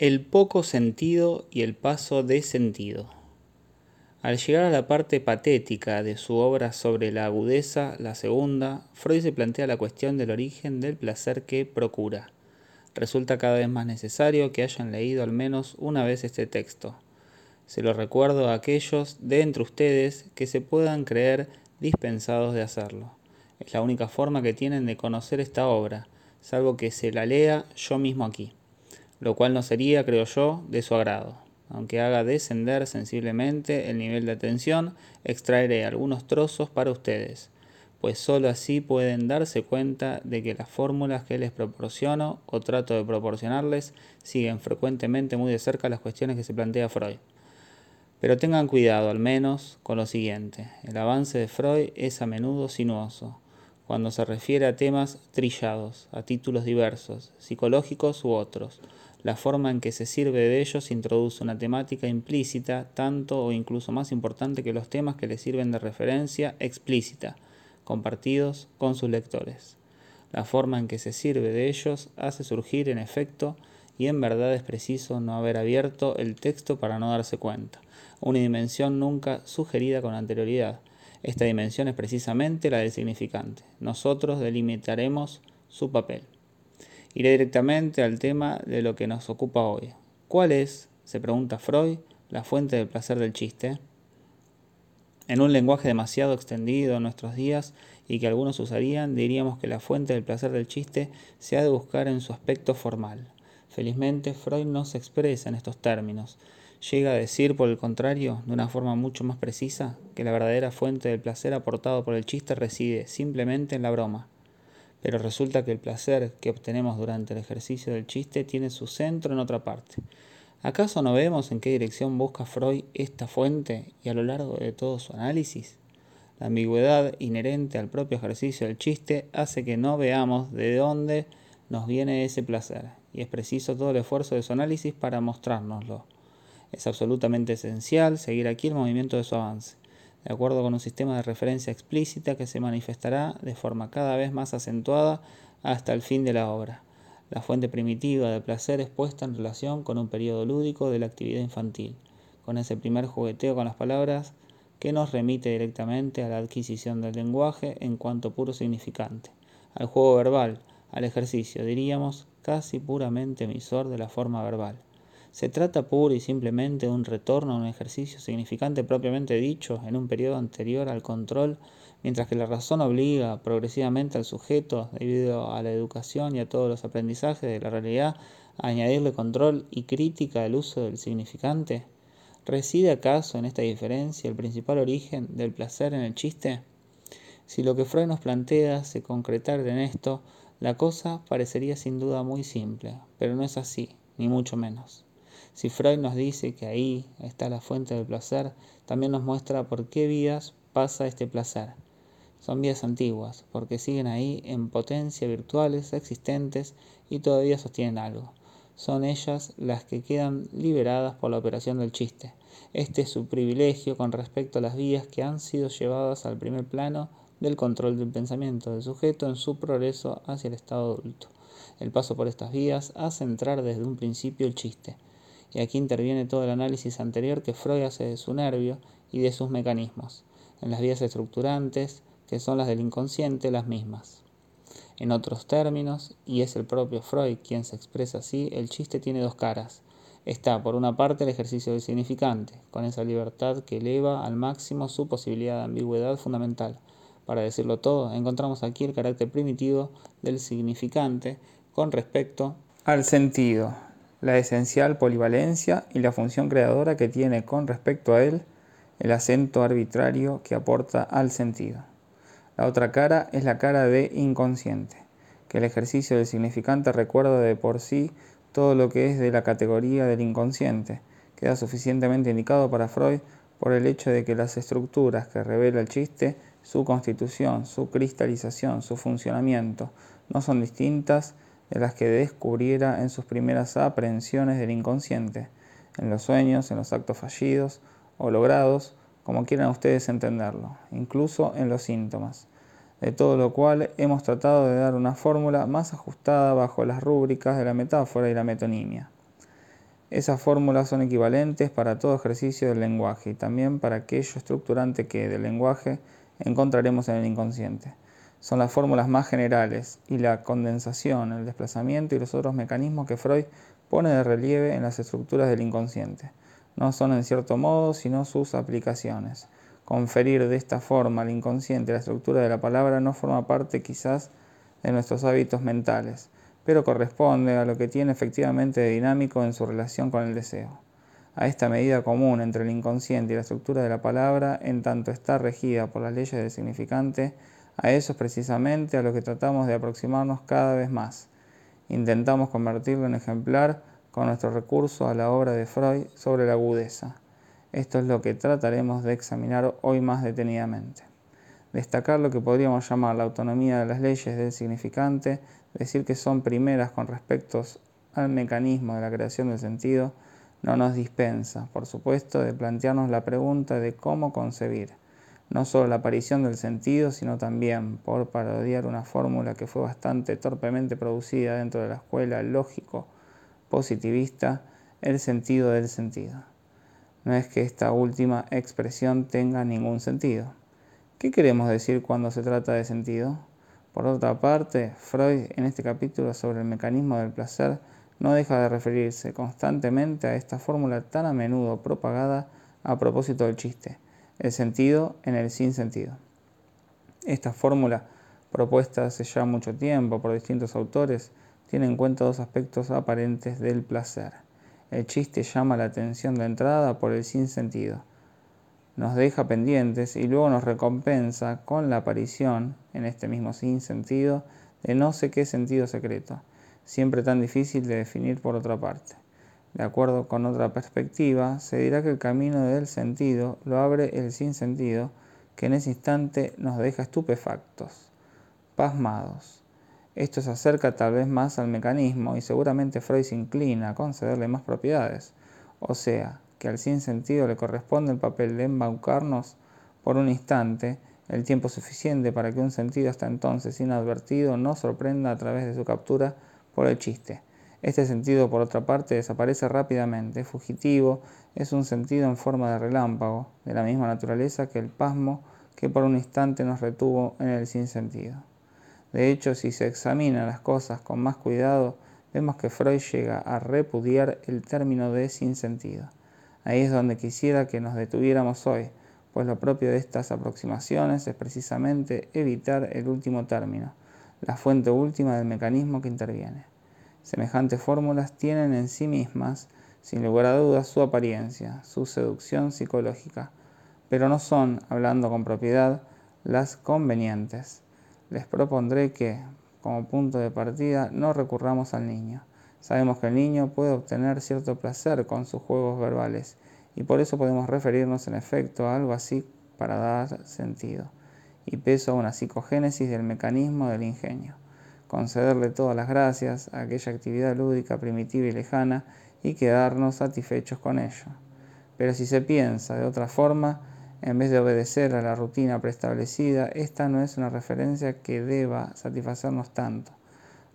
El poco sentido y el paso de sentido. Al llegar a la parte patética de su obra sobre la agudeza, la segunda, Freud se plantea la cuestión del origen del placer que procura. Resulta cada vez más necesario que hayan leído al menos una vez este texto. Se lo recuerdo a aquellos de entre ustedes que se puedan creer dispensados de hacerlo. Es la única forma que tienen de conocer esta obra, salvo que se la lea yo mismo aquí lo cual no sería, creo yo, de su agrado. Aunque haga descender sensiblemente el nivel de atención, extraeré algunos trozos para ustedes, pues sólo así pueden darse cuenta de que las fórmulas que les proporciono o trato de proporcionarles siguen frecuentemente muy de cerca las cuestiones que se plantea Freud. Pero tengan cuidado al menos con lo siguiente, el avance de Freud es a menudo sinuoso, cuando se refiere a temas trillados, a títulos diversos, psicológicos u otros, la forma en que se sirve de ellos introduce una temática implícita, tanto o incluso más importante que los temas que le sirven de referencia explícita, compartidos con sus lectores. La forma en que se sirve de ellos hace surgir en efecto, y en verdad es preciso no haber abierto el texto para no darse cuenta, una dimensión nunca sugerida con anterioridad. Esta dimensión es precisamente la del significante. Nosotros delimitaremos su papel. Iré directamente al tema de lo que nos ocupa hoy. ¿Cuál es, se pregunta Freud, la fuente del placer del chiste? En un lenguaje demasiado extendido en nuestros días y que algunos usarían, diríamos que la fuente del placer del chiste se ha de buscar en su aspecto formal. Felizmente, Freud no se expresa en estos términos. Llega a decir, por el contrario, de una forma mucho más precisa, que la verdadera fuente del placer aportado por el chiste reside simplemente en la broma, pero resulta que el placer que obtenemos durante el ejercicio del chiste tiene su centro en otra parte. ¿Acaso no vemos en qué dirección busca Freud esta fuente y a lo largo de todo su análisis? La ambigüedad inherente al propio ejercicio del chiste hace que no veamos de dónde nos viene ese placer, y es preciso todo el esfuerzo de su análisis para mostrárnoslo. Es absolutamente esencial seguir aquí el movimiento de su avance de acuerdo con un sistema de referencia explícita que se manifestará de forma cada vez más acentuada hasta el fin de la obra. La fuente primitiva de placer es puesta en relación con un periodo lúdico de la actividad infantil, con ese primer jugueteo con las palabras que nos remite directamente a la adquisición del lenguaje en cuanto puro significante, al juego verbal, al ejercicio, diríamos, casi puramente emisor de la forma verbal. Se trata pura y simplemente de un retorno a un ejercicio significante propiamente dicho en un periodo anterior al control, mientras que la razón obliga progresivamente al sujeto, debido a la educación y a todos los aprendizajes de la realidad, a añadirle control y crítica al uso del significante. ¿Reside acaso en esta diferencia el principal origen del placer en el chiste? Si lo que Freud nos plantea se concretara en esto, la cosa parecería sin duda muy simple, pero no es así, ni mucho menos. Si Freud nos dice que ahí está la fuente del placer, también nos muestra por qué vías pasa este placer. Son vías antiguas, porque siguen ahí en potencia virtuales existentes y todavía sostienen algo. Son ellas las que quedan liberadas por la operación del chiste. Este es su privilegio con respecto a las vías que han sido llevadas al primer plano del control del pensamiento del sujeto en su progreso hacia el estado adulto. El paso por estas vías hace entrar desde un principio el chiste y aquí interviene todo el análisis anterior que Freud hace de su nervio y de sus mecanismos, en las vías estructurantes, que son las del inconsciente, las mismas. En otros términos, y es el propio Freud quien se expresa así, el chiste tiene dos caras. Está, por una parte, el ejercicio del significante, con esa libertad que eleva al máximo su posibilidad de ambigüedad fundamental. Para decirlo todo, encontramos aquí el carácter primitivo del significante con respecto al sentido, la esencial polivalencia y la función creadora que tiene con respecto a él el acento arbitrario que aporta al sentido. La otra cara es la cara de inconsciente, que el ejercicio del significante recuerda de por sí todo lo que es de la categoría del inconsciente, queda suficientemente indicado para Freud por el hecho de que las estructuras que revela el chiste, su constitución, su cristalización, su funcionamiento, no son distintas de las que descubriera en sus primeras aprehensiones del inconsciente, en los sueños, en los actos fallidos o logrados, como quieran ustedes entenderlo, incluso en los síntomas. De todo lo cual hemos tratado de dar una fórmula más ajustada bajo las rúbricas de la metáfora y la metonimia. Esas fórmulas son equivalentes para todo ejercicio del lenguaje y también para aquello estructurante que del lenguaje encontraremos en el inconsciente. Son las fórmulas más generales y la condensación, el desplazamiento y los otros mecanismos que Freud pone de relieve en las estructuras del inconsciente. No son en cierto modo sino sus aplicaciones. Conferir de esta forma al inconsciente la estructura de la palabra no forma parte quizás de nuestros hábitos mentales pero corresponde a lo que tiene efectivamente de dinámico en su relación con el deseo. A esta medida común entre el inconsciente y la estructura de la palabra, en tanto está regida por las leyes del significante, a eso es precisamente a lo que tratamos de aproximarnos cada vez más. Intentamos convertirlo en ejemplar con nuestro recurso a la obra de Freud sobre la agudeza. Esto es lo que trataremos de examinar hoy más detenidamente. Destacar lo que podríamos llamar la autonomía de las leyes del significante Decir que son primeras con respecto al mecanismo de la creación del sentido no nos dispensa, por supuesto, de plantearnos la pregunta de cómo concebir no solo la aparición del sentido, sino también, por parodiar una fórmula que fue bastante torpemente producida dentro de la escuela lógico-positivista, el sentido del sentido. No es que esta última expresión tenga ningún sentido. ¿Qué queremos decir cuando se trata de sentido? Por otra parte, Freud en este capítulo sobre el mecanismo del placer no deja de referirse constantemente a esta fórmula tan a menudo propagada a propósito del chiste, el sentido en el sinsentido. Esta fórmula, propuesta hace ya mucho tiempo por distintos autores, tiene en cuenta dos aspectos aparentes del placer. El chiste llama la atención de entrada por el sinsentido, nos deja pendientes y luego nos recompensa con la aparición, en este mismo sinsentido, de no sé qué sentido secreto, siempre tan difícil de definir por otra parte. De acuerdo con otra perspectiva, se dirá que el camino del sentido lo abre el sinsentido, que en ese instante nos deja estupefactos, pasmados. Esto se acerca tal vez más al mecanismo y seguramente Freud se inclina a concederle más propiedades, o sea, que al sentido le corresponde el papel de embaucarnos por un instante, el tiempo suficiente para que un sentido hasta entonces inadvertido no sorprenda a través de su captura por el chiste. Este sentido, por otra parte, desaparece rápidamente, fugitivo, es un sentido en forma de relámpago, de la misma naturaleza que el pasmo que por un instante nos retuvo en el sinsentido. De hecho, si se examinan las cosas con más cuidado, vemos que Freud llega a repudiar el término de sinsentido. Ahí es donde quisiera que nos detuviéramos hoy, pues lo propio de estas aproximaciones es precisamente evitar el último término, la fuente última del mecanismo que interviene. Semejantes fórmulas tienen en sí mismas, sin lugar a dudas, su apariencia, su seducción psicológica, pero no son, hablando con propiedad, las convenientes. Les propondré que, como punto de partida, no recurramos al niño. Sabemos que el niño puede obtener cierto placer con sus juegos verbales y por eso podemos referirnos en efecto a algo así para dar sentido y peso a una psicogénesis del mecanismo del ingenio. Concederle todas las gracias a aquella actividad lúdica primitiva y lejana y quedarnos satisfechos con ello. Pero si se piensa de otra forma, en vez de obedecer a la rutina preestablecida, esta no es una referencia que deba satisfacernos tanto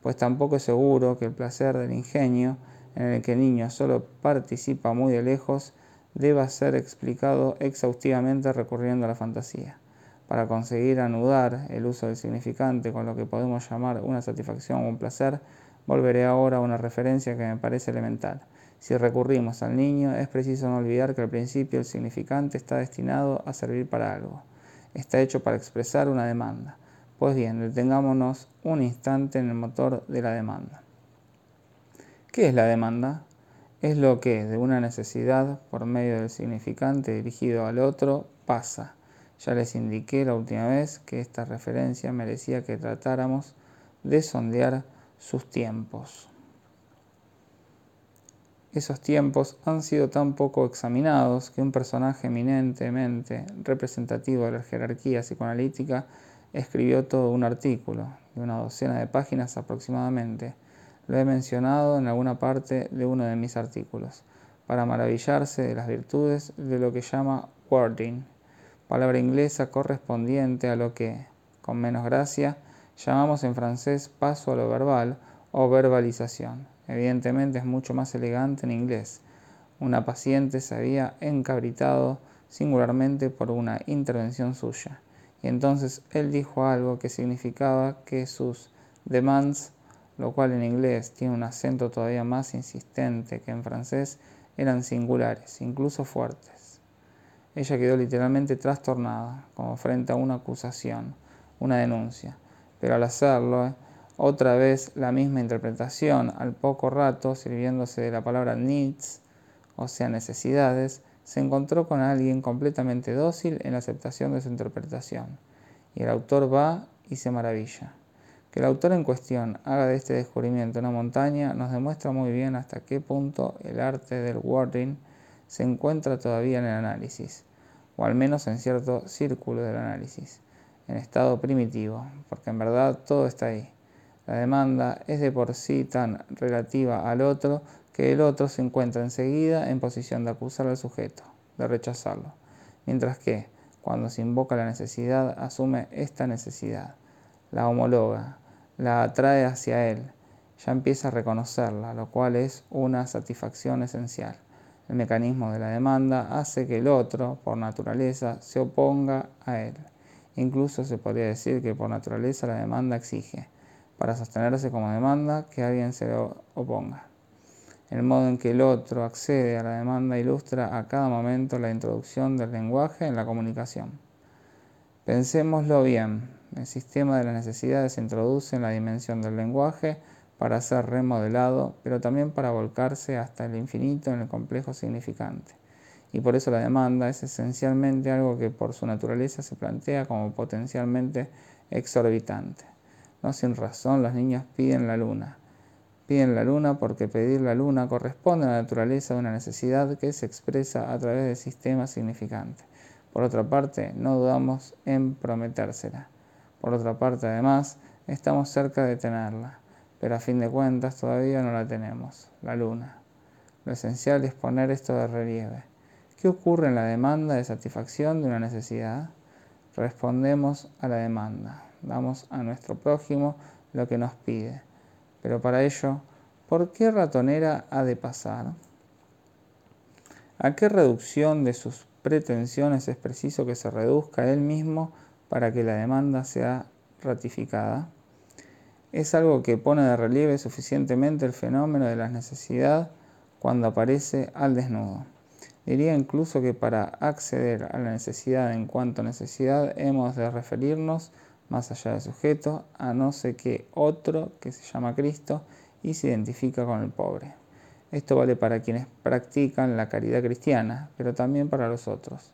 pues tampoco es seguro que el placer del ingenio, en el que el niño solo participa muy de lejos, deba ser explicado exhaustivamente recurriendo a la fantasía. Para conseguir anudar el uso del significante con lo que podemos llamar una satisfacción o un placer, volveré ahora a una referencia que me parece elemental. Si recurrimos al niño, es preciso no olvidar que al principio el significante está destinado a servir para algo. Está hecho para expresar una demanda. Pues bien, detengámonos un instante en el motor de la demanda. ¿Qué es la demanda? Es lo que de una necesidad por medio del significante dirigido al otro pasa. Ya les indiqué la última vez que esta referencia merecía que tratáramos de sondear sus tiempos. Esos tiempos han sido tan poco examinados que un personaje eminentemente representativo de la jerarquía psicoanalítica escribió todo un artículo, de una docena de páginas aproximadamente. Lo he mencionado en alguna parte de uno de mis artículos, para maravillarse de las virtudes de lo que llama wording, palabra inglesa correspondiente a lo que, con menos gracia, llamamos en francés paso a lo verbal o verbalización. Evidentemente es mucho más elegante en inglés. Una paciente se había encabritado singularmente por una intervención suya. Y entonces él dijo algo que significaba que sus demands, lo cual en inglés tiene un acento todavía más insistente que en francés, eran singulares, incluso fuertes. Ella quedó literalmente trastornada, como frente a una acusación, una denuncia. Pero al hacerlo, otra vez la misma interpretación, al poco rato, sirviéndose de la palabra needs, o sea, necesidades, se encontró con alguien completamente dócil en la aceptación de su interpretación. Y el autor va y se maravilla. Que el autor en cuestión haga de este descubrimiento una montaña nos demuestra muy bien hasta qué punto el arte del wording se encuentra todavía en el análisis, o al menos en cierto círculo del análisis, en estado primitivo, porque en verdad todo está ahí. La demanda es de por sí tan relativa al otro que el otro se encuentra enseguida en posición de acusar al sujeto, de rechazarlo, mientras que, cuando se invoca la necesidad, asume esta necesidad, la homologa, la atrae hacia él, ya empieza a reconocerla, lo cual es una satisfacción esencial. El mecanismo de la demanda hace que el otro, por naturaleza, se oponga a él. Incluso se podría decir que por naturaleza la demanda exige, para sostenerse como demanda, que alguien se oponga. El modo en que el otro accede a la demanda ilustra a cada momento la introducción del lenguaje en la comunicación. Pensémoslo bien, el sistema de las necesidades se introduce en la dimensión del lenguaje para ser remodelado, pero también para volcarse hasta el infinito en el complejo significante. Y por eso la demanda es esencialmente algo que por su naturaleza se plantea como potencialmente exorbitante. No sin razón los niños piden la luna Piden la luna porque pedir la luna corresponde a la naturaleza de una necesidad que se expresa a través del sistema significante. Por otra parte, no dudamos en prometérsela. Por otra parte, además, estamos cerca de tenerla, pero a fin de cuentas todavía no la tenemos, la luna. Lo esencial es poner esto de relieve. ¿Qué ocurre en la demanda de satisfacción de una necesidad? Respondemos a la demanda, damos a nuestro prójimo lo que nos pide pero para ello, ¿por qué ratonera ha de pasar? ¿A qué reducción de sus pretensiones es preciso que se reduzca él mismo para que la demanda sea ratificada? Es algo que pone de relieve suficientemente el fenómeno de la necesidad cuando aparece al desnudo. Diría incluso que para acceder a la necesidad en cuanto necesidad hemos de referirnos más allá del sujeto, a no ser que otro que se llama Cristo y se identifica con el pobre. Esto vale para quienes practican la caridad cristiana, pero también para los otros.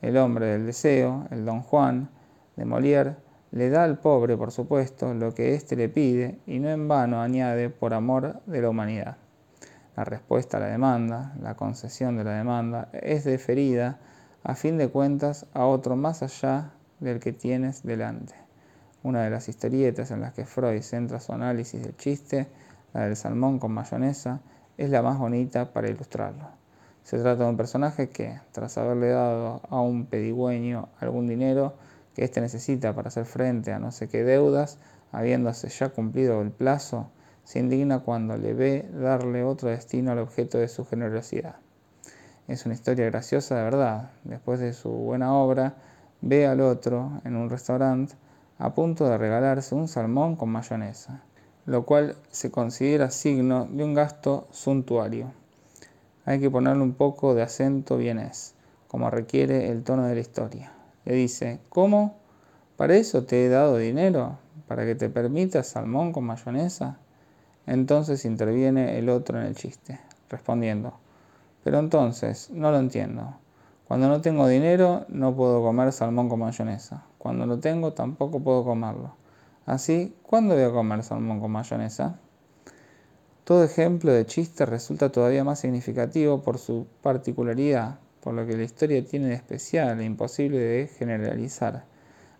El hombre del deseo, el don Juan de Molière, le da al pobre, por supuesto, lo que éste le pide y no en vano añade por amor de la humanidad. La respuesta a la demanda, la concesión de la demanda, es deferida a fin de cuentas a otro más allá del que tienes delante. Una de las historietas en las que Freud centra su análisis del chiste, la del salmón con mayonesa, es la más bonita para ilustrarlo. Se trata de un personaje que, tras haberle dado a un pedigüeño algún dinero que éste necesita para hacer frente a no sé qué deudas, habiéndose ya cumplido el plazo, se indigna cuando le ve darle otro destino al objeto de su generosidad. Es una historia graciosa de verdad. Después de su buena obra, ve al otro en un restaurante a punto de regalarse un salmón con mayonesa, lo cual se considera signo de un gasto suntuario. Hay que ponerle un poco de acento vienés, como requiere el tono de la historia. Le dice, ¿cómo? ¿Para eso te he dado dinero? ¿Para que te permitas salmón con mayonesa? Entonces interviene el otro en el chiste, respondiendo, pero entonces, no lo entiendo. Cuando no tengo dinero, no puedo comer salmón con mayonesa. Cuando lo tengo, tampoco puedo comerlo. Así, ¿cuándo voy a comer salmón con mayonesa? Todo ejemplo de chiste resulta todavía más significativo por su particularidad, por lo que la historia tiene de especial e imposible de generalizar.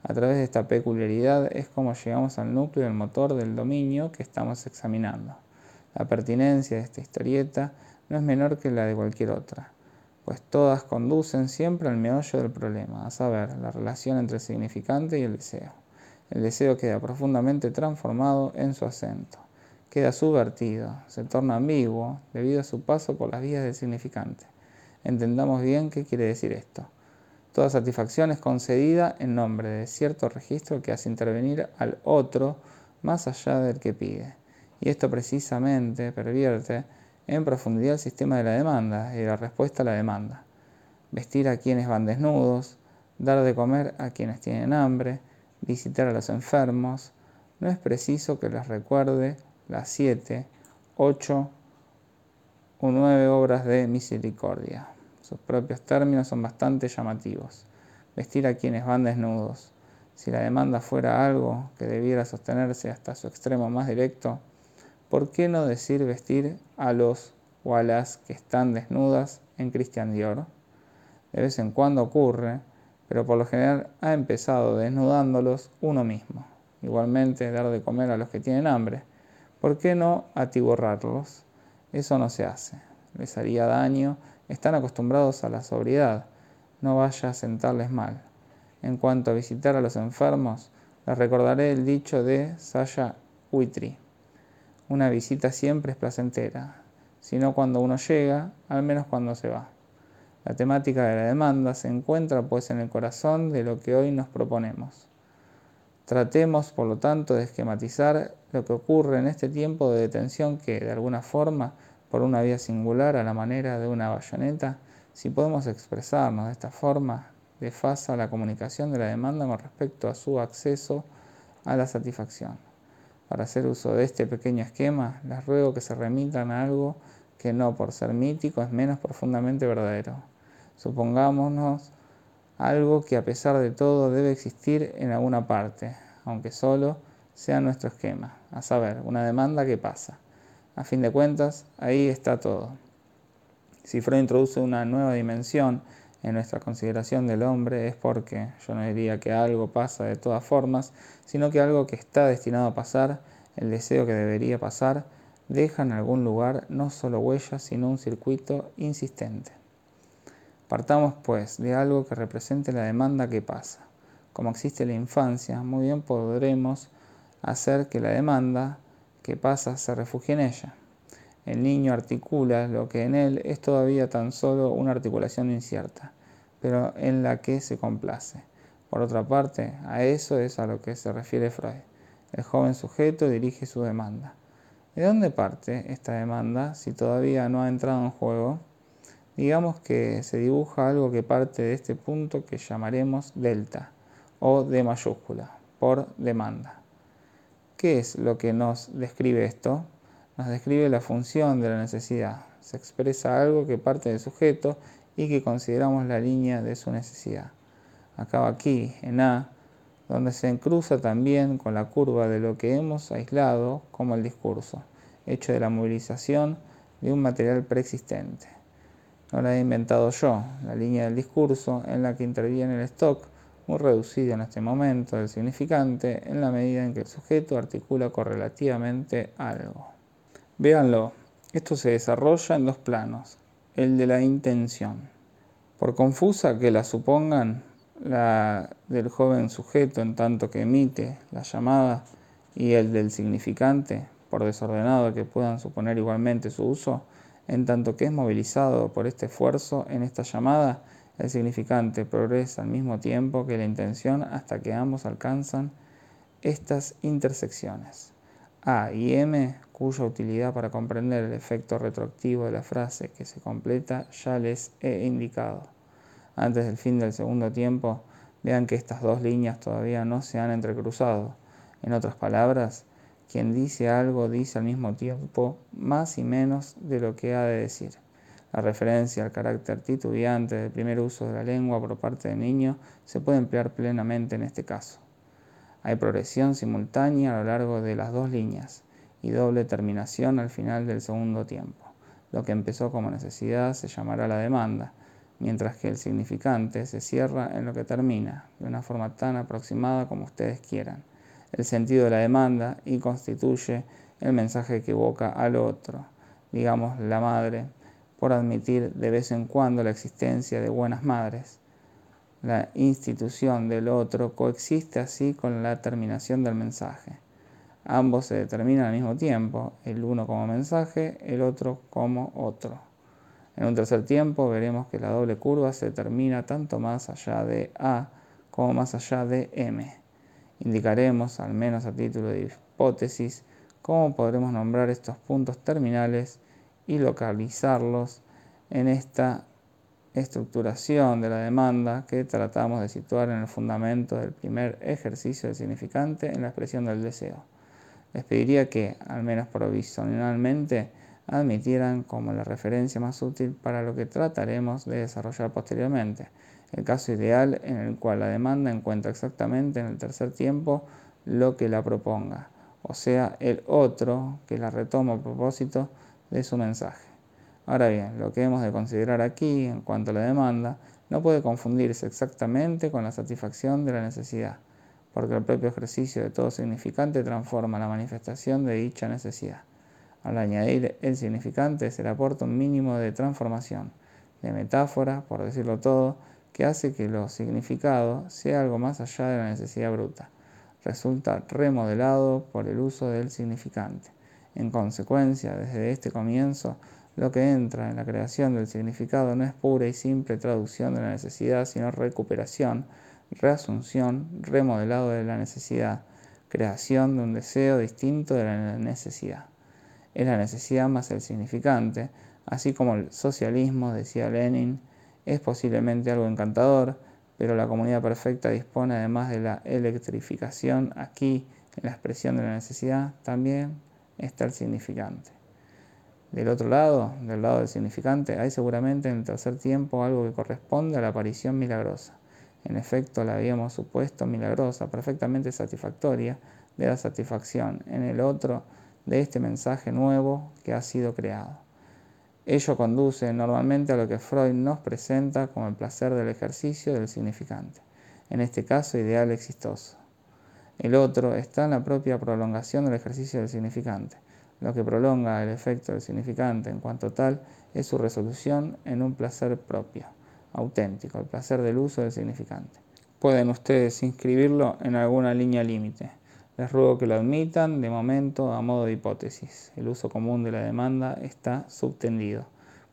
A través de esta peculiaridad es como llegamos al núcleo del motor del dominio que estamos examinando. La pertinencia de esta historieta no es menor que la de cualquier otra pues todas conducen siempre al meollo del problema, a saber, la relación entre el significante y el deseo. El deseo queda profundamente transformado en su acento, queda subvertido, se torna ambiguo debido a su paso por las vías del significante. Entendamos bien qué quiere decir esto. Toda satisfacción es concedida en nombre de cierto registro que hace intervenir al otro más allá del que pide. Y esto precisamente pervierte en profundidad el sistema de la demanda y la respuesta a la demanda. Vestir a quienes van desnudos, dar de comer a quienes tienen hambre, visitar a los enfermos. No es preciso que les recuerde las siete, ocho nueve obras de misericordia. Sus propios términos son bastante llamativos. Vestir a quienes van desnudos. Si la demanda fuera algo que debiera sostenerse hasta su extremo más directo, ¿por qué no decir vestir a los o a las que están desnudas en Cristian Dior? De vez en cuando ocurre, pero por lo general ha empezado desnudándolos uno mismo. Igualmente, dar de comer a los que tienen hambre. ¿Por qué no atiborrarlos? Eso no se hace. Les haría daño están acostumbrados a la sobriedad, no vaya a sentarles mal. En cuanto a visitar a los enfermos, les recordaré el dicho de Saya Huitri. Una visita siempre es placentera, si no cuando uno llega, al menos cuando se va. La temática de la demanda se encuentra pues en el corazón de lo que hoy nos proponemos. Tratemos, por lo tanto, de esquematizar lo que ocurre en este tiempo de detención que, de alguna forma, por una vía singular a la manera de una bayoneta, si podemos expresarnos de esta forma, desfasa la comunicación de la demanda con respecto a su acceso a la satisfacción. Para hacer uso de este pequeño esquema, les ruego que se remitan a algo que no por ser mítico es menos profundamente verdadero. Supongámonos algo que a pesar de todo debe existir en alguna parte, aunque solo sea nuestro esquema, a saber, una demanda que pasa. A fin de cuentas, ahí está todo. Si Freud introduce una nueva dimensión en nuestra consideración del hombre es porque yo no diría que algo pasa de todas formas, sino que algo que está destinado a pasar, el deseo que debería pasar, deja en algún lugar no solo huellas, sino un circuito insistente. Partamos pues de algo que represente la demanda que pasa. Como existe la infancia, muy bien podremos hacer que la demanda que pasa se refugia en ella. El niño articula lo que en él es todavía tan solo una articulación incierta, pero en la que se complace. Por otra parte, a eso es a lo que se refiere Freud. El joven sujeto dirige su demanda. ¿De dónde parte esta demanda si todavía no ha entrado en juego? Digamos que se dibuja algo que parte de este punto que llamaremos delta o de mayúscula, por demanda. ¿Qué es lo que nos describe esto? Nos describe la función de la necesidad. Se expresa algo que parte del sujeto y que consideramos la línea de su necesidad. Acaba aquí, en A, donde se cruza también con la curva de lo que hemos aislado como el discurso, hecho de la movilización de un material preexistente. No la he inventado yo, la línea del discurso en la que interviene el stock muy reducido en este momento del significante en la medida en que el sujeto articula correlativamente algo. Véanlo, esto se desarrolla en dos planos, el de la intención. Por confusa que la supongan, la del joven sujeto en tanto que emite la llamada y el del significante, por desordenado que puedan suponer igualmente su uso, en tanto que es movilizado por este esfuerzo en esta llamada, el significante progresa al mismo tiempo que la intención hasta que ambos alcanzan estas intersecciones. A y M, cuya utilidad para comprender el efecto retroactivo de la frase que se completa ya les he indicado. Antes del fin del segundo tiempo, vean que estas dos líneas todavía no se han entrecruzado. En otras palabras, quien dice algo dice al mismo tiempo más y menos de lo que ha de decir. La referencia al carácter titubeante del primer uso de la lengua por parte del niño se puede emplear plenamente en este caso. Hay progresión simultánea a lo largo de las dos líneas y doble terminación al final del segundo tiempo. Lo que empezó como necesidad se llamará la demanda, mientras que el significante se cierra en lo que termina, de una forma tan aproximada como ustedes quieran. El sentido de la demanda y constituye el mensaje que evoca al otro, digamos la madre, por admitir de vez en cuando la existencia de buenas madres. La institución del otro coexiste así con la terminación del mensaje. Ambos se determinan al mismo tiempo, el uno como mensaje, el otro como otro. En un tercer tiempo veremos que la doble curva se determina tanto más allá de A como más allá de M. Indicaremos, al menos a título de hipótesis, cómo podremos nombrar estos puntos terminales y localizarlos en esta estructuración de la demanda que tratamos de situar en el fundamento del primer ejercicio del significante en la expresión del deseo. Les pediría que, al menos provisionalmente, admitieran como la referencia más útil para lo que trataremos de desarrollar posteriormente, el caso ideal en el cual la demanda encuentra exactamente en el tercer tiempo lo que la proponga, o sea, el otro que la retoma a propósito de su mensaje. Ahora bien, lo que hemos de considerar aquí en cuanto a la demanda no puede confundirse exactamente con la satisfacción de la necesidad porque el propio ejercicio de todo significante transforma la manifestación de dicha necesidad. Al añadir el significante se le aporta un mínimo de transformación, de metáfora, por decirlo todo, que hace que lo significado sea algo más allá de la necesidad bruta. Resulta remodelado por el uso del significante. En consecuencia, desde este comienzo, lo que entra en la creación del significado no es pura y simple traducción de la necesidad, sino recuperación, reasunción, remodelado de la necesidad, creación de un deseo distinto de la necesidad. Es la necesidad más el significante, así como el socialismo, decía Lenin, es posiblemente algo encantador, pero la comunidad perfecta dispone además de la electrificación aquí, en la expresión de la necesidad, también está el significante. Del otro lado, del lado del significante, hay seguramente en el tercer tiempo algo que corresponde a la aparición milagrosa en efecto, la habíamos supuesto milagrosa, perfectamente satisfactoria de la satisfacción en el otro de este mensaje nuevo que ha sido creado. Ello conduce normalmente a lo que Freud nos presenta como el placer del ejercicio del significante, en este caso ideal exitoso. El otro está en la propia prolongación del ejercicio del significante. Lo que prolonga el efecto del significante en cuanto tal es su resolución en un placer propio auténtico, el placer del uso del significante. Pueden ustedes inscribirlo en alguna línea límite. Les ruego que lo admitan de momento a modo de hipótesis. El uso común de la demanda está subtendido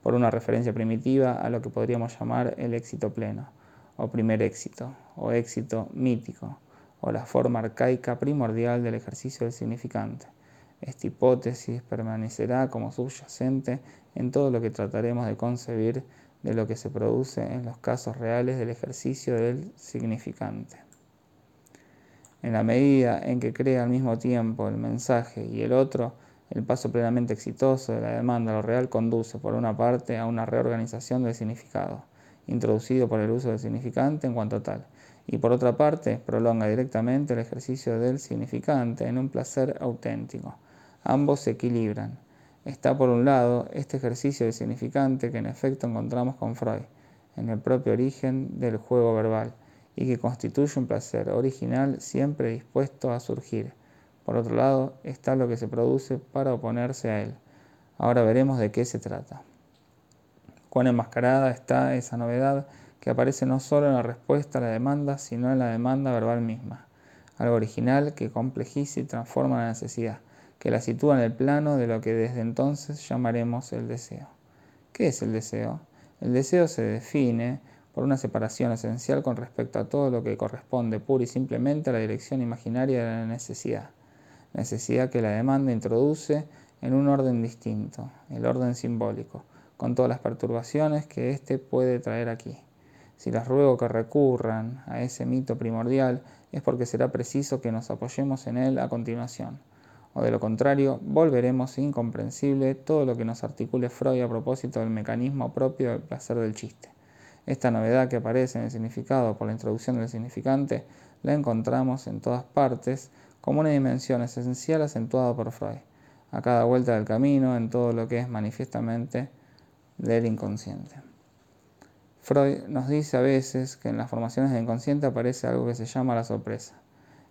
por una referencia primitiva a lo que podríamos llamar el éxito pleno, o primer éxito, o éxito mítico, o la forma arcaica primordial del ejercicio del significante. Esta hipótesis permanecerá como subyacente en todo lo que trataremos de concebir de lo que se produce en los casos reales del ejercicio del significante. En la medida en que crea al mismo tiempo el mensaje y el otro, el paso plenamente exitoso de la demanda a lo real conduce, por una parte, a una reorganización del significado, introducido por el uso del significante en cuanto tal, y por otra parte, prolonga directamente el ejercicio del significante en un placer auténtico. Ambos se equilibran está por un lado este ejercicio de significante que en efecto encontramos con Freud, en el propio origen del juego verbal, y que constituye un placer original siempre dispuesto a surgir. Por otro lado está lo que se produce para oponerse a él. Ahora veremos de qué se trata. Cuán enmascarada está esa novedad que aparece no solo en la respuesta a la demanda, sino en la demanda verbal misma, algo original que complejiza y transforma la necesidad que la sitúa en el plano de lo que desde entonces llamaremos el deseo. ¿Qué es el deseo? El deseo se define por una separación esencial con respecto a todo lo que corresponde pura y simplemente a la dirección imaginaria de la necesidad, necesidad que la demanda introduce en un orden distinto, el orden simbólico, con todas las perturbaciones que éste puede traer aquí. Si les ruego que recurran a ese mito primordial, es porque será preciso que nos apoyemos en él a continuación o de lo contrario, volveremos incomprensible todo lo que nos articule Freud a propósito del mecanismo propio del placer del chiste. Esta novedad que aparece en el significado por la introducción del significante la encontramos en todas partes como una dimensión esencial acentuada por Freud, a cada vuelta del camino en todo lo que es manifiestamente del inconsciente. Freud nos dice a veces que en las formaciones del inconsciente aparece algo que se llama la sorpresa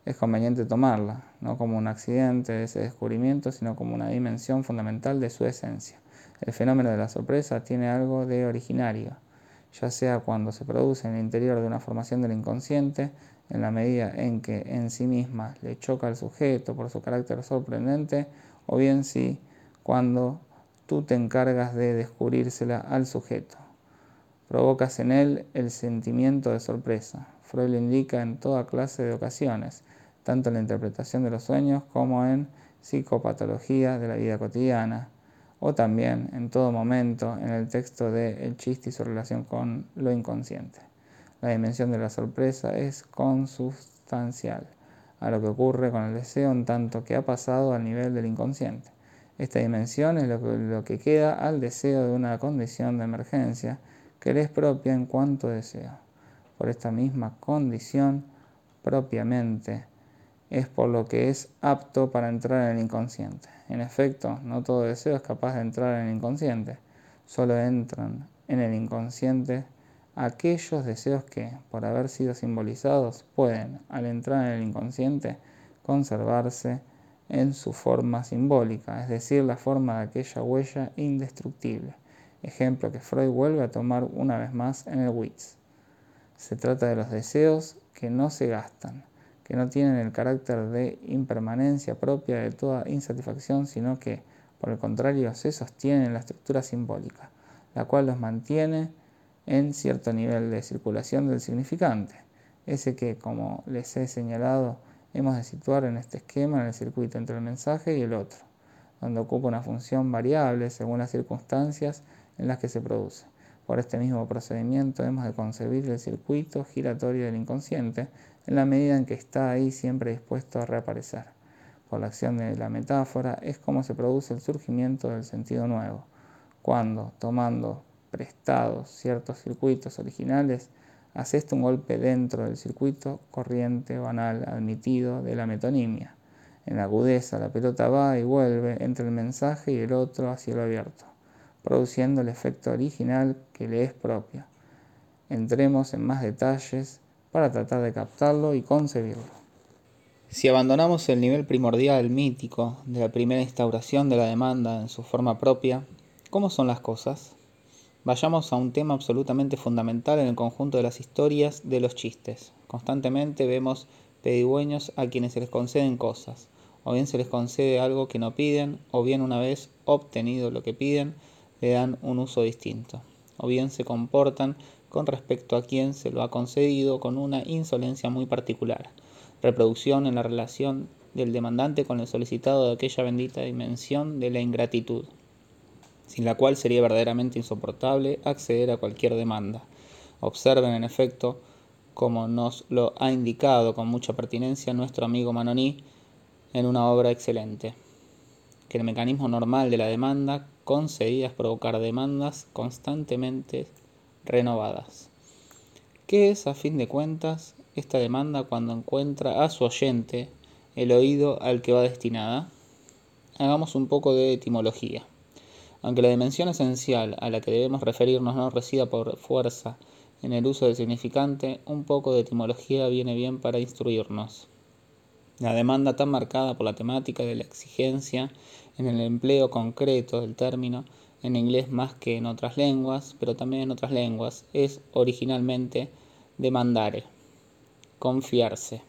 es conveniente tomarla, no como un accidente de ese descubrimiento, sino como una dimensión fundamental de su esencia. El fenómeno de la sorpresa tiene algo de originario, ya sea cuando se produce en el interior de una formación del inconsciente, en la medida en que en sí misma le choca al sujeto por su carácter sorprendente, o bien si cuando tú te encargas de descubrírsela al sujeto. Provocas en él el sentimiento de sorpresa. Freud lo indica en toda clase de ocasiones, tanto en la interpretación de los sueños como en psicopatología de la vida cotidiana, o también en todo momento en el texto de El chiste y su relación con lo inconsciente. La dimensión de la sorpresa es consustancial a lo que ocurre con el deseo en tanto que ha pasado al nivel del inconsciente. Esta dimensión es lo que, queda al deseo de una condición de emergencia que le es propia en cuanto deseo. Por esta misma condición propiamente es por lo que es apto para entrar en el inconsciente. En efecto, no todo deseo es capaz de entrar en el inconsciente, solo entran en el inconsciente aquellos deseos que, por haber sido simbolizados, pueden, al entrar en el inconsciente, conservarse en su forma simbólica, es decir, la forma de aquella huella indestructible, ejemplo que Freud vuelve a tomar una vez más en el Witz. Se trata de los deseos que no se gastan, que no tienen el carácter de impermanencia propia de toda insatisfacción, sino que, por el contrario, se sostienen en la estructura simbólica, la cual los mantiene en cierto nivel de circulación del significante, ese que, como les he señalado, hemos de situar en este esquema en el circuito entre el mensaje y el otro, donde ocupa una función variable según las circunstancias en las que se produce. Por este mismo procedimiento hemos de concebir el circuito giratorio del inconsciente en la medida en que está ahí siempre dispuesto a reaparecer. Por la acción de la metáfora es como se produce el surgimiento del sentido nuevo, cuando, tomando prestados ciertos circuitos originales, hace esto un golpe dentro del circuito corriente banal admitido de la metonimia. En la agudeza la pelota va y vuelve entre el mensaje y el otro a cielo abierto, produciendo el efecto original que le es propio. Entremos en más detalles para tratar de captarlo y concebirlo. Si abandonamos el nivel primordial mítico de la primera instauración de la demanda en su forma propia, ¿cómo son las cosas? Vayamos a un tema absolutamente fundamental en el conjunto de las historias de los chistes. Constantemente vemos pedigüeños a quienes se les conceden cosas, o bien se les concede algo que no piden, o bien una vez obtenido lo que piden, le dan un uso distinto, o bien se comportan con respecto a quien se lo ha concedido con una insolencia muy particular, reproducción en la relación del demandante con el solicitado de aquella bendita dimensión de la ingratitud sin la cual sería verdaderamente insoportable acceder a cualquier demanda. Observen, en efecto, como nos lo ha indicado con mucha pertinencia nuestro amigo Manoní en una obra excelente, que el mecanismo normal de la demanda concedida es provocar demandas constantemente renovadas. ¿Qué es, a fin de cuentas, esta demanda cuando encuentra a su oyente el oído al que va destinada? Hagamos un poco de etimología. Aunque la dimensión esencial a la que debemos referirnos no resida por fuerza en el uso del significante, un poco de etimología viene bien para instruirnos. La demanda tan marcada por la temática de la exigencia en el empleo concreto del término, en inglés más que en otras lenguas, pero también en otras lenguas, es originalmente demandare, confiarse.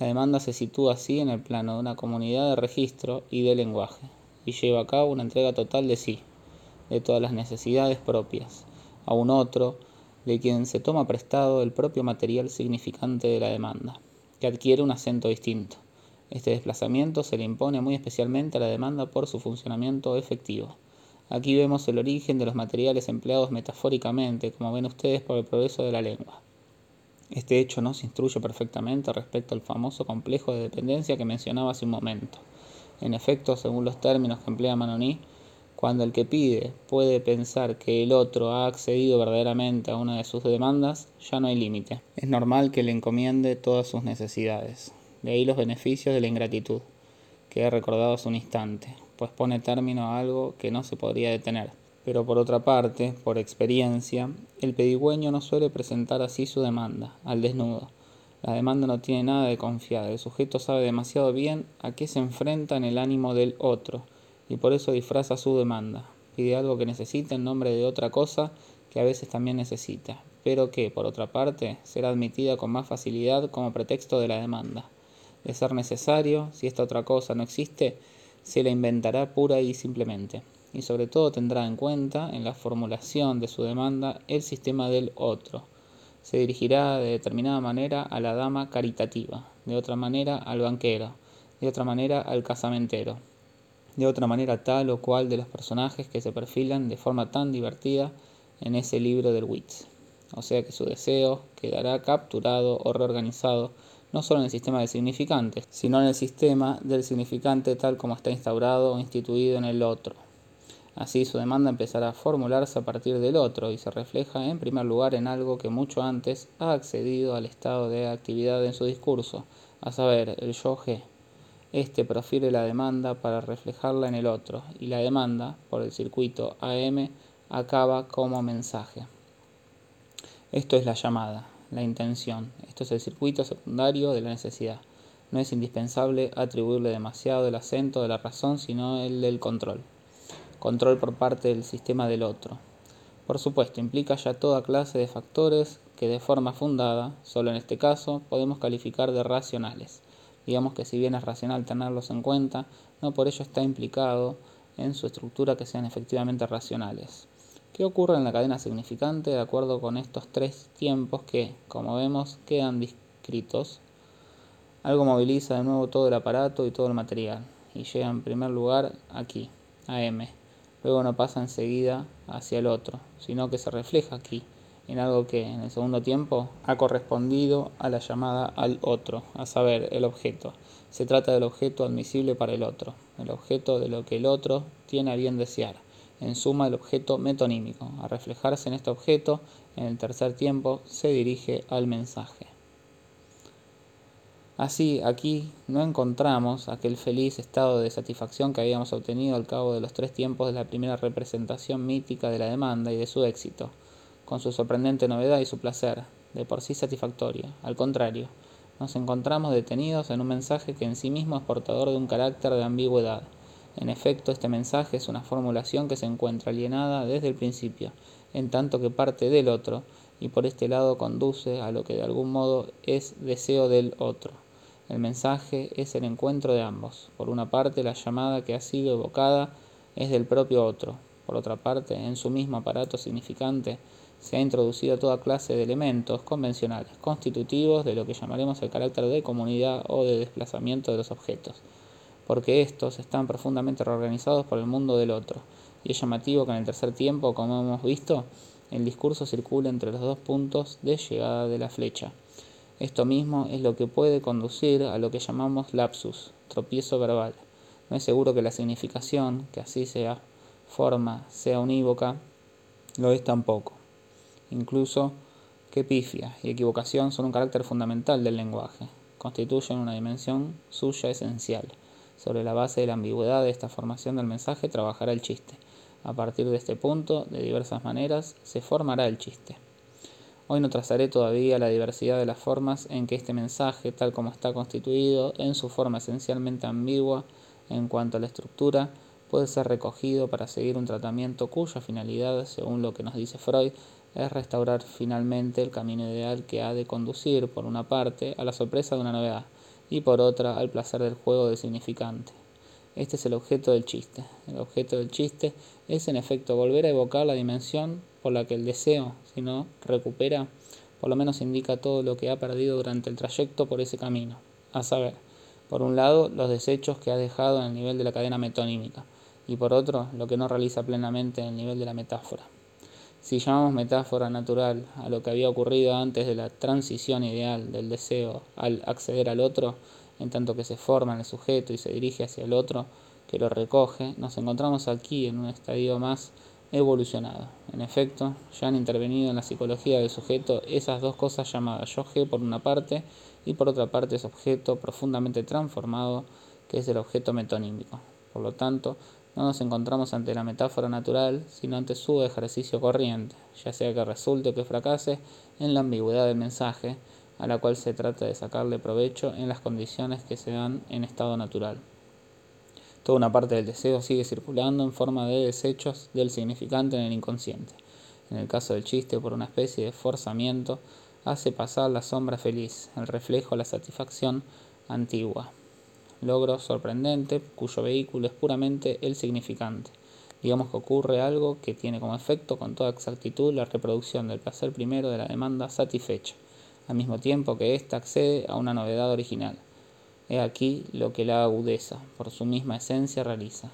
La demanda se sitúa así en el plano de una comunidad de registro y de lenguaje y lleva a cabo una entrega total de sí, de todas las necesidades propias, a un otro, de quien se toma prestado el propio material significante de la demanda, que adquiere un acento distinto. Este desplazamiento se le impone muy especialmente a la demanda por su funcionamiento efectivo. Aquí vemos el origen de los materiales empleados metafóricamente, como ven ustedes, por el progreso de la lengua. Este hecho nos instruye perfectamente respecto al famoso complejo de dependencia que mencionaba hace un momento. En efecto, según los términos que emplea Manoní, cuando el que pide puede pensar que el otro ha accedido verdaderamente a una de sus demandas, ya no hay límite. Es normal que le encomiende todas sus necesidades. De ahí los beneficios de la ingratitud, que he recordado hace un instante, pues pone término a algo que no se podría detener. Pero por otra parte, por experiencia, el pedigüeño no suele presentar así su demanda, al desnudo, la demanda no tiene nada de confiada, el sujeto sabe demasiado bien a qué se enfrenta en el ánimo del otro, y por eso disfraza su demanda. Pide algo que necesita en nombre de otra cosa que a veces también necesita, pero que, por otra parte, será admitida con más facilidad como pretexto de la demanda. De ser necesario, si esta otra cosa no existe, se la inventará pura y simplemente, y sobre todo tendrá en cuenta en la formulación de su demanda el sistema del otro. Se dirigirá de determinada manera a la dama caritativa, de otra manera al banquero, de otra manera al casamentero, de otra manera tal o cual de los personajes que se perfilan de forma tan divertida en ese libro del Witz. O sea que su deseo quedará capturado o reorganizado no solo en el sistema de significantes, sino en el sistema del significante tal como está instaurado o instituido en el otro. Así su demanda empezará a formularse a partir del otro y se refleja en primer lugar en algo que mucho antes ha accedido al estado de actividad en su discurso, a saber, el yo G. Este profiere la demanda para reflejarla en el otro y la demanda, por el circuito AM, acaba como mensaje. Esto es la llamada, la intención. Esto es el circuito secundario de la necesidad. No es indispensable atribuirle demasiado el acento de la razón, sino el del control. Control por parte del sistema del otro. Por supuesto, implica ya toda clase de factores que de forma fundada, solo en este caso, podemos calificar de racionales. Digamos que si bien es racional tenerlos en cuenta, no por ello está implicado en su estructura que sean efectivamente racionales. ¿Qué ocurre en la cadena significante de acuerdo con estos tres tiempos que, como vemos, quedan descritos? Algo moviliza de nuevo todo el aparato y todo el material y llega en primer lugar aquí, a M. Luego no pasa enseguida hacia el otro, sino que se refleja aquí, en algo que en el segundo tiempo ha correspondido a la llamada al otro, a saber, el objeto. Se trata del objeto admisible para el otro, el objeto de lo que el otro tiene a bien desear en suma el objeto metonímico. A reflejarse en este objeto, en el tercer tiempo se dirige al mensaje. Así, aquí no encontramos aquel feliz estado de satisfacción que habíamos obtenido al cabo de los tres tiempos de la primera representación mítica de la demanda y de su éxito, con su sorprendente novedad y su placer, de por sí satisfactorio. Al contrario, nos encontramos detenidos en un mensaje que en sí mismo es portador de un carácter de ambigüedad, en efecto, este mensaje es una formulación que se encuentra alienada desde el principio, en tanto que parte del otro, y por este lado conduce a lo que de algún modo es deseo del otro. El mensaje es el encuentro de ambos. Por una parte, la llamada que ha sido evocada es del propio otro. Por otra parte, en su mismo aparato significante, se ha introducido toda clase de elementos convencionales, constitutivos de lo que llamaremos el carácter de comunidad o de desplazamiento de los objetos porque estos están profundamente reorganizados por el mundo del otro, y es llamativo que en el tercer tiempo, como hemos visto, el discurso circula entre los dos puntos de llegada de la flecha. Esto mismo es lo que puede conducir a lo que llamamos lapsus, tropiezo verbal. No es seguro que la significación, que así sea forma, sea unívoca, lo es tampoco. Incluso que pifia y equivocación son un carácter fundamental del lenguaje, constituyen una dimensión suya esencial. Sobre la base de la ambigüedad de esta formación del mensaje trabajará el chiste. A partir de este punto, de diversas maneras, se formará el chiste. Hoy no trazaré todavía la diversidad de las formas en que este mensaje, tal como está constituido, en su forma esencialmente ambigua en cuanto a la estructura, puede ser recogido para seguir un tratamiento cuya finalidad, según lo que nos dice Freud, es restaurar finalmente el camino ideal que ha de conducir, por una parte, a la sorpresa de una novedad, y por otra al placer del juego del significante. Este es el objeto del chiste. El objeto del chiste es en efecto volver a evocar la dimensión por la que el deseo, si no recupera, por lo menos indica todo lo que ha perdido durante el trayecto por ese camino. A saber, por un lado, los desechos que ha dejado en el nivel de la cadena metonímica, y por otro, lo que no realiza plenamente en el nivel de la metáfora. Si llamamos metáfora natural a lo que había ocurrido antes de la transición ideal del deseo al acceder al otro, en tanto que se forma en el sujeto y se dirige hacia el otro que lo recoge, nos encontramos aquí en un estadio más evolucionado. En efecto, ya han intervenido en la psicología del sujeto esas dos cosas llamadas yo por una parte y por otra parte ese objeto profundamente transformado que es el objeto metonímico. Por lo tanto, no nos encontramos ante la metáfora natural, sino ante su ejercicio corriente, ya sea que resulte o que fracase en la ambigüedad del mensaje, a la cual se trata de sacarle provecho en las condiciones que se dan en estado natural. Toda una parte del deseo sigue circulando en forma de desechos del significante en el inconsciente. en el caso del chiste por una especie de forzamiento, hace pasar la sombra feliz, el reflejo, la satisfacción antigua. Logro sorprendente cuyo vehículo es puramente el significante. Digamos que ocurre algo que tiene como efecto con toda exactitud la reproducción del placer primero de la demanda satisfecha, al mismo tiempo que ésta accede a una novedad original. He aquí lo que la agudeza, por su misma esencia, realiza.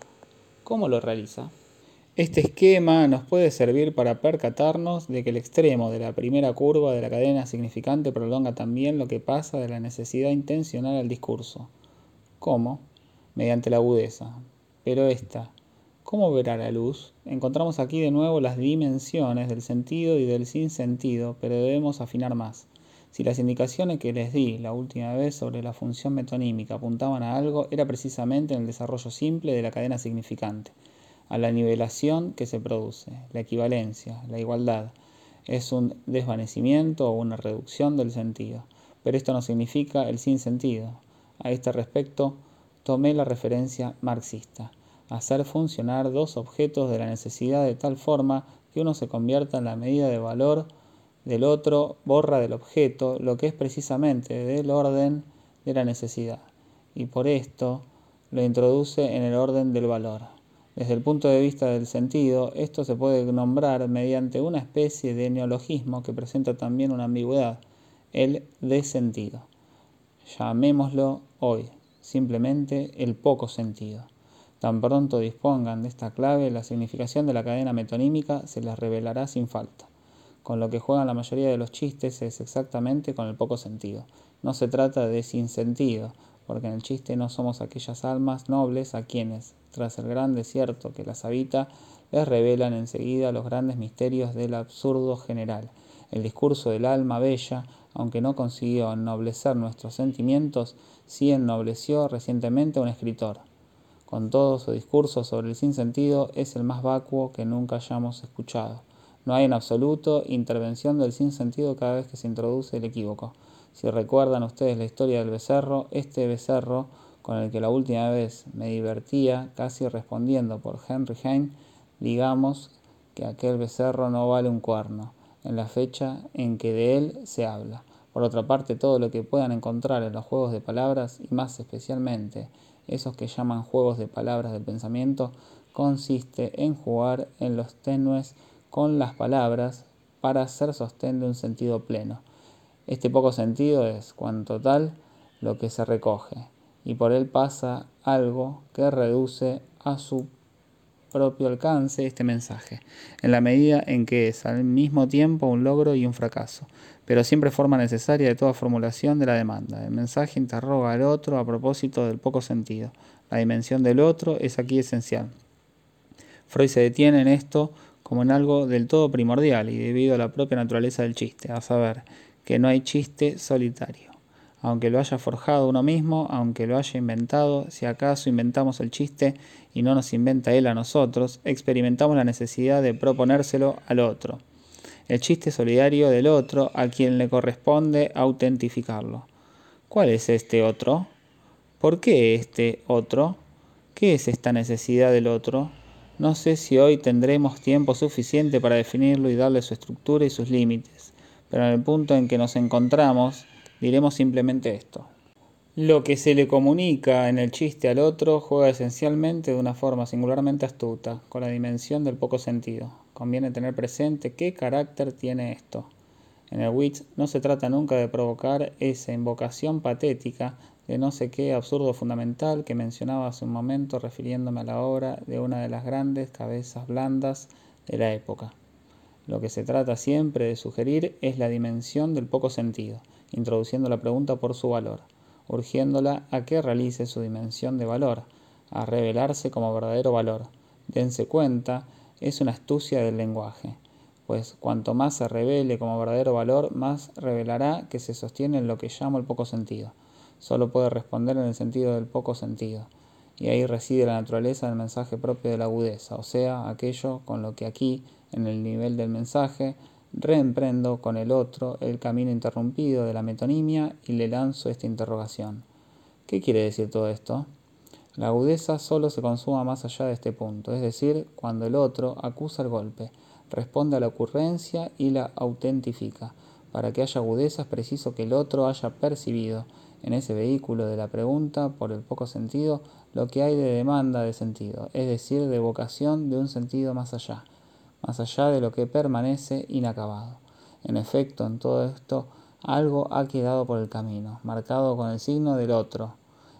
¿Cómo lo realiza? Este esquema nos puede servir para percatarnos de que el extremo de la primera curva de la cadena significante prolonga también lo que pasa de la necesidad intencional al discurso. ¿Cómo? Mediante la agudeza. Pero esta, ¿cómo verá la luz? Encontramos aquí de nuevo las dimensiones del sentido y del sinsentido, pero debemos afinar más. Si las indicaciones que les di la última vez sobre la función metonímica apuntaban a algo, era precisamente en el desarrollo simple de la cadena significante a la nivelación que se produce, la equivalencia, la igualdad. Es un desvanecimiento o una reducción del sentido, pero esto no significa el sinsentido. A este respecto, tomé la referencia marxista, hacer funcionar dos objetos de la necesidad de tal forma que uno se convierta en la medida de valor del otro, borra del objeto lo que es precisamente del orden de la necesidad, y por esto lo introduce en el orden del valor. Desde el punto de vista del sentido, esto se puede nombrar mediante una especie de neologismo que presenta también una ambigüedad, el desentido. Llamémoslo hoy simplemente el poco sentido. Tan pronto dispongan de esta clave, la significación de la cadena metonímica se les revelará sin falta. Con lo que juegan la mayoría de los chistes es exactamente con el poco sentido. No se trata de sinsentido, porque en el chiste no somos aquellas almas nobles a quienes, tras el gran desierto que las habita, les revelan enseguida los grandes misterios del absurdo general. El discurso del alma bella, aunque no consiguió ennoblecer nuestros sentimientos, sí ennobleció recientemente a un escritor. Con todo su discurso sobre el sinsentido es el más vacuo que nunca hayamos escuchado. No hay en absoluto intervención del sinsentido cada vez que se introduce el equívoco. Si recuerdan ustedes la historia del becerro, este becerro con el que la última vez me divertía, casi respondiendo por Henry Heine, digamos que aquel becerro no vale un cuerno, en la fecha en que de él se habla. Por otra parte, todo lo que puedan encontrar en los juegos de palabras, y más especialmente esos que llaman juegos de palabras del pensamiento, consiste en jugar en los tenues con las palabras para hacer sostén de un sentido pleno. Este poco sentido es, cuanto tal, lo que se recoge, y por él pasa algo que reduce a su propio alcance este mensaje, en la medida en que es al mismo tiempo un logro y un fracaso, pero siempre forma necesaria de toda formulación de la demanda. El mensaje interroga al otro a propósito del poco sentido. La dimensión del otro es aquí esencial. Freud se detiene en esto como en algo del todo primordial y debido a la propia naturaleza del chiste, a saber, que no hay chiste solitario. Aunque lo haya forjado uno mismo, aunque lo haya inventado, si acaso inventamos el chiste y no nos inventa él a nosotros, experimentamos la necesidad de proponérselo al otro. El chiste solidario del otro a quien le corresponde autentificarlo. ¿Cuál es este otro? ¿Por qué este otro? ¿Qué es esta necesidad del otro? No sé si hoy tendremos tiempo suficiente para definirlo y darle su estructura y sus límites pero en el punto en que nos encontramos diremos simplemente esto. Lo que se le comunica en el chiste al otro juega esencialmente de una forma singularmente astuta, con la dimensión del poco sentido. Conviene tener presente qué carácter tiene esto. En el witch no se trata nunca de provocar esa invocación patética de no sé qué absurdo fundamental que mencionaba hace un momento refiriéndome a la obra de una de las grandes cabezas blandas de la época. Lo que se trata siempre de sugerir es la dimensión del poco sentido, introduciendo la pregunta por su valor, urgiéndola a que realice su dimensión de valor, a revelarse como verdadero valor. Dense cuenta, es una astucia del lenguaje, pues cuanto más se revele como verdadero valor, más revelará que se sostiene en lo que llamo el poco sentido. Solo puede responder en el sentido del poco sentido, y ahí reside la naturaleza del mensaje propio de la agudeza, o sea, aquello con lo que aquí en el nivel del mensaje, reemprendo con el otro el camino interrumpido de la metonimia y le lanzo esta interrogación. ¿Qué quiere decir todo esto? La agudeza solo se consuma más allá de este punto, es decir, cuando el otro acusa el golpe, responde a la ocurrencia y la autentifica. Para que haya agudeza es preciso que el otro haya percibido en ese vehículo de la pregunta por el poco sentido lo que hay de demanda de sentido, es decir, de vocación de un sentido más allá, más allá de lo que permanece inacabado. En efecto, en todo esto algo ha quedado por el camino, marcado con el signo del otro.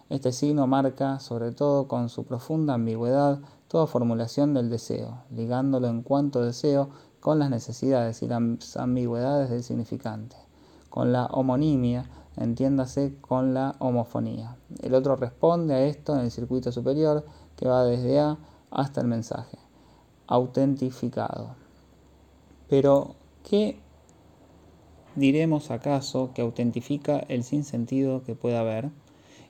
Este signo marca, sobre todo con su profunda ambigüedad, toda formulación del deseo, ligándolo en cuanto deseo con las necesidades y las ambigüedades del significante, con la homonimia, entiéndase con la homofonía. El otro responde a esto en el circuito superior que va desde A hasta el mensaje, autentificado. Pero, ¿qué diremos acaso que autentifica el sinsentido que pueda haber?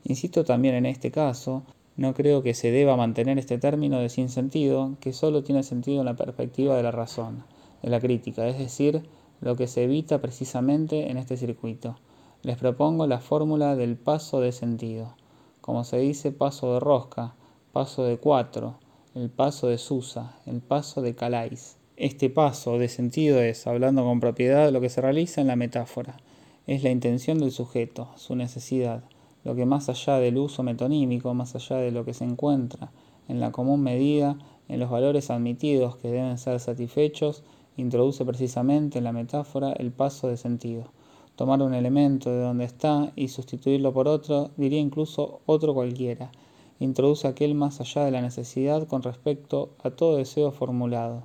Insisto también en este caso, no creo que se deba mantener este término de sinsentido, que solo tiene sentido en la perspectiva de la razón de la crítica, es decir, lo que se evita precisamente en este circuito. Les propongo la fórmula del paso de sentido. Como se dice, paso de rosca, paso de cuatro, el paso de Susa, el paso de Calais. Este paso de sentido es, hablando con propiedad, lo que se realiza en la metáfora. Es la intención del sujeto, su necesidad, lo que más allá del uso metonímico, más allá de lo que se encuentra en la común medida, en los valores admitidos que deben ser satisfechos, introduce precisamente en la metáfora el paso de sentido. Tomar un elemento de donde está y sustituirlo por otro, diría incluso otro cualquiera, introduce aquel más allá de la necesidad con respecto a todo deseo formulado,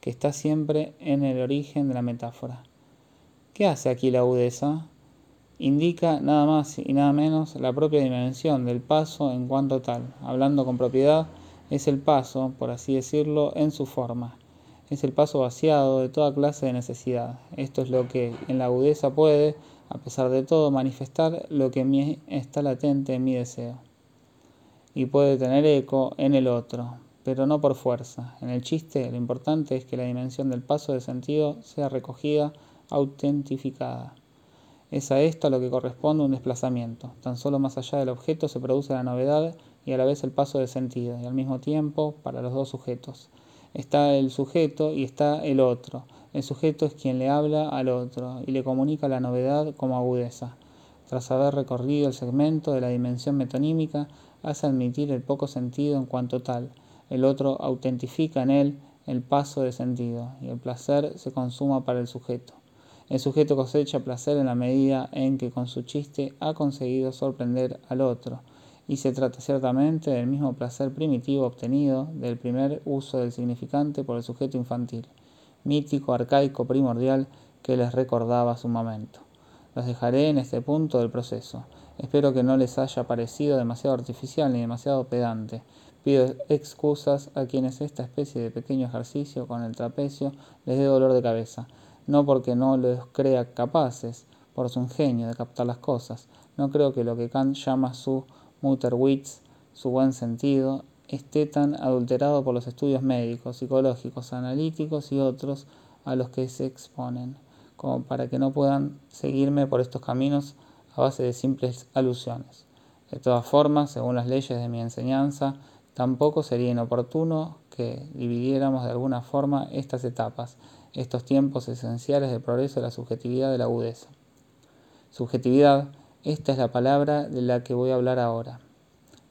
que está siempre en el origen de la metáfora. ¿Qué hace aquí la agudeza? Indica nada más y nada menos la propia dimensión del paso en cuanto tal. Hablando con propiedad, es el paso, por así decirlo, en su forma es el paso vaciado de toda clase de necesidad. Esto es lo que en la agudeza puede, a pesar de todo, manifestar lo que está latente en mi deseo. Y puede tener eco en el otro, pero no por fuerza. En el chiste lo importante es que la dimensión del paso de sentido sea recogida, autentificada. Es a esto a lo que corresponde un desplazamiento. Tan solo más allá del objeto se produce la novedad y a la vez el paso de sentido, y al mismo tiempo para los dos sujetos está el sujeto y está el otro. El sujeto es quien le habla al otro y le comunica la novedad como agudeza. Tras haber recorrido el segmento de la dimensión metonímica, hace admitir el poco sentido en cuanto tal. El otro autentifica en él el paso de sentido y el placer se consuma para el sujeto. El sujeto cosecha placer en la medida en que con su chiste ha conseguido sorprender al otro y se trata ciertamente del mismo placer primitivo obtenido del primer uso del significante por el sujeto infantil, mítico, arcaico, primordial, que les recordaba su momento. Los dejaré en este punto del proceso. Espero que no les haya parecido demasiado artificial ni demasiado pedante. Pido excusas a quienes esta especie de pequeño ejercicio con el trapecio les dé dolor de cabeza, no porque no los crea capaces, por su ingenio de captar las cosas. No creo que lo que Kant llama su Mutterwitz, su buen sentido, esté tan adulterado por los estudios médicos, psicológicos, analíticos y otros a los que se exponen, como para que no puedan seguirme por estos caminos a base de simples alusiones. De todas formas, según las leyes de mi enseñanza, tampoco sería inoportuno que dividiéramos de alguna forma estas etapas, estos tiempos esenciales del progreso de la subjetividad de la agudeza. Subjetividad esta es la palabra de la que voy a hablar ahora,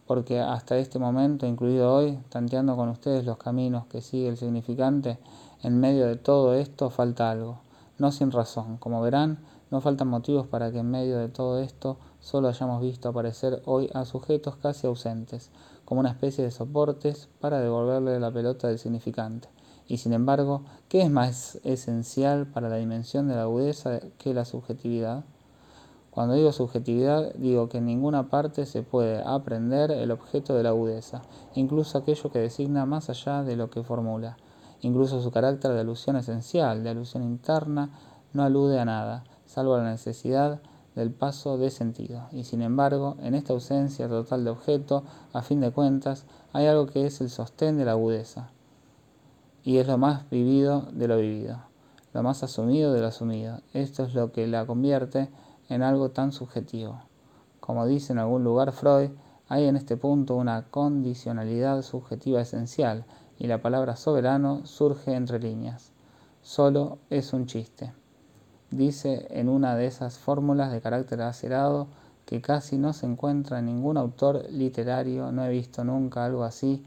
porque hasta este momento, incluido hoy, tanteando con ustedes los caminos que sigue el significante, en medio de todo esto falta algo, no sin razón. Como verán, no faltan motivos para que en medio de todo esto solo hayamos visto aparecer hoy a sujetos casi ausentes, como una especie de soportes para devolverle la pelota del significante. Y sin embargo, ¿qué es más esencial para la dimensión de la agudeza que la subjetividad? Cuando digo subjetividad, digo que en ninguna parte se puede aprender el objeto de la agudeza, incluso aquello que designa más allá de lo que formula. Incluso su carácter de alusión esencial, de alusión interna, no alude a nada, salvo la necesidad del paso de sentido. Y sin embargo, en esta ausencia total de objeto, a fin de cuentas, hay algo que es el sostén de la agudeza. Y es lo más vivido de lo vivido, lo más asumido de lo asumido. Esto es lo que la convierte en algo tan subjetivo. Como dice en algún lugar Freud, hay en este punto una condicionalidad subjetiva esencial y la palabra soberano surge entre líneas. solo es un chiste. Dice en una de esas fórmulas de carácter acerado que casi no se encuentra en ningún autor literario, no he visto nunca algo así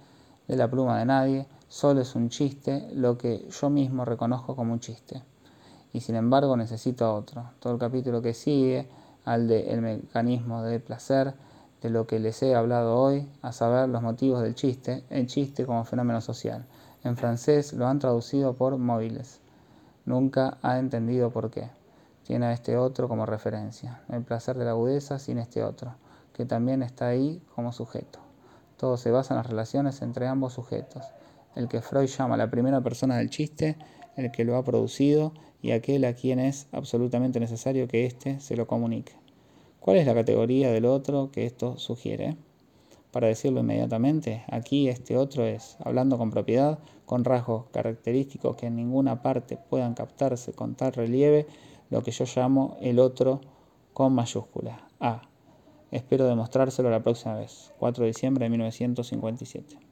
de la pluma de nadie, solo es un chiste, lo que yo mismo reconozco como un chiste. Y sin embargo necesito otro. Todo el capítulo que sigue, al de el mecanismo del placer, de lo que les he hablado hoy, a saber los motivos del chiste, el chiste como fenómeno social. En francés lo han traducido por móviles. Nunca ha entendido por qué. Tiene a este otro como referencia, el placer de la agudeza sin este otro, que también está ahí como sujeto. Todo se basa en las relaciones entre ambos sujetos. El que Freud llama la primera persona del chiste, el que lo ha producido y aquel a quien es absolutamente necesario que éste se lo comunique. ¿Cuál es la categoría del otro que esto sugiere? Para decirlo inmediatamente, aquí este otro es, hablando con propiedad, con rasgos característicos que en ninguna parte puedan captarse con tal relieve, lo que yo llamo el otro con mayúscula, A. Espero demostrárselo la próxima vez, 4 de diciembre de 1957.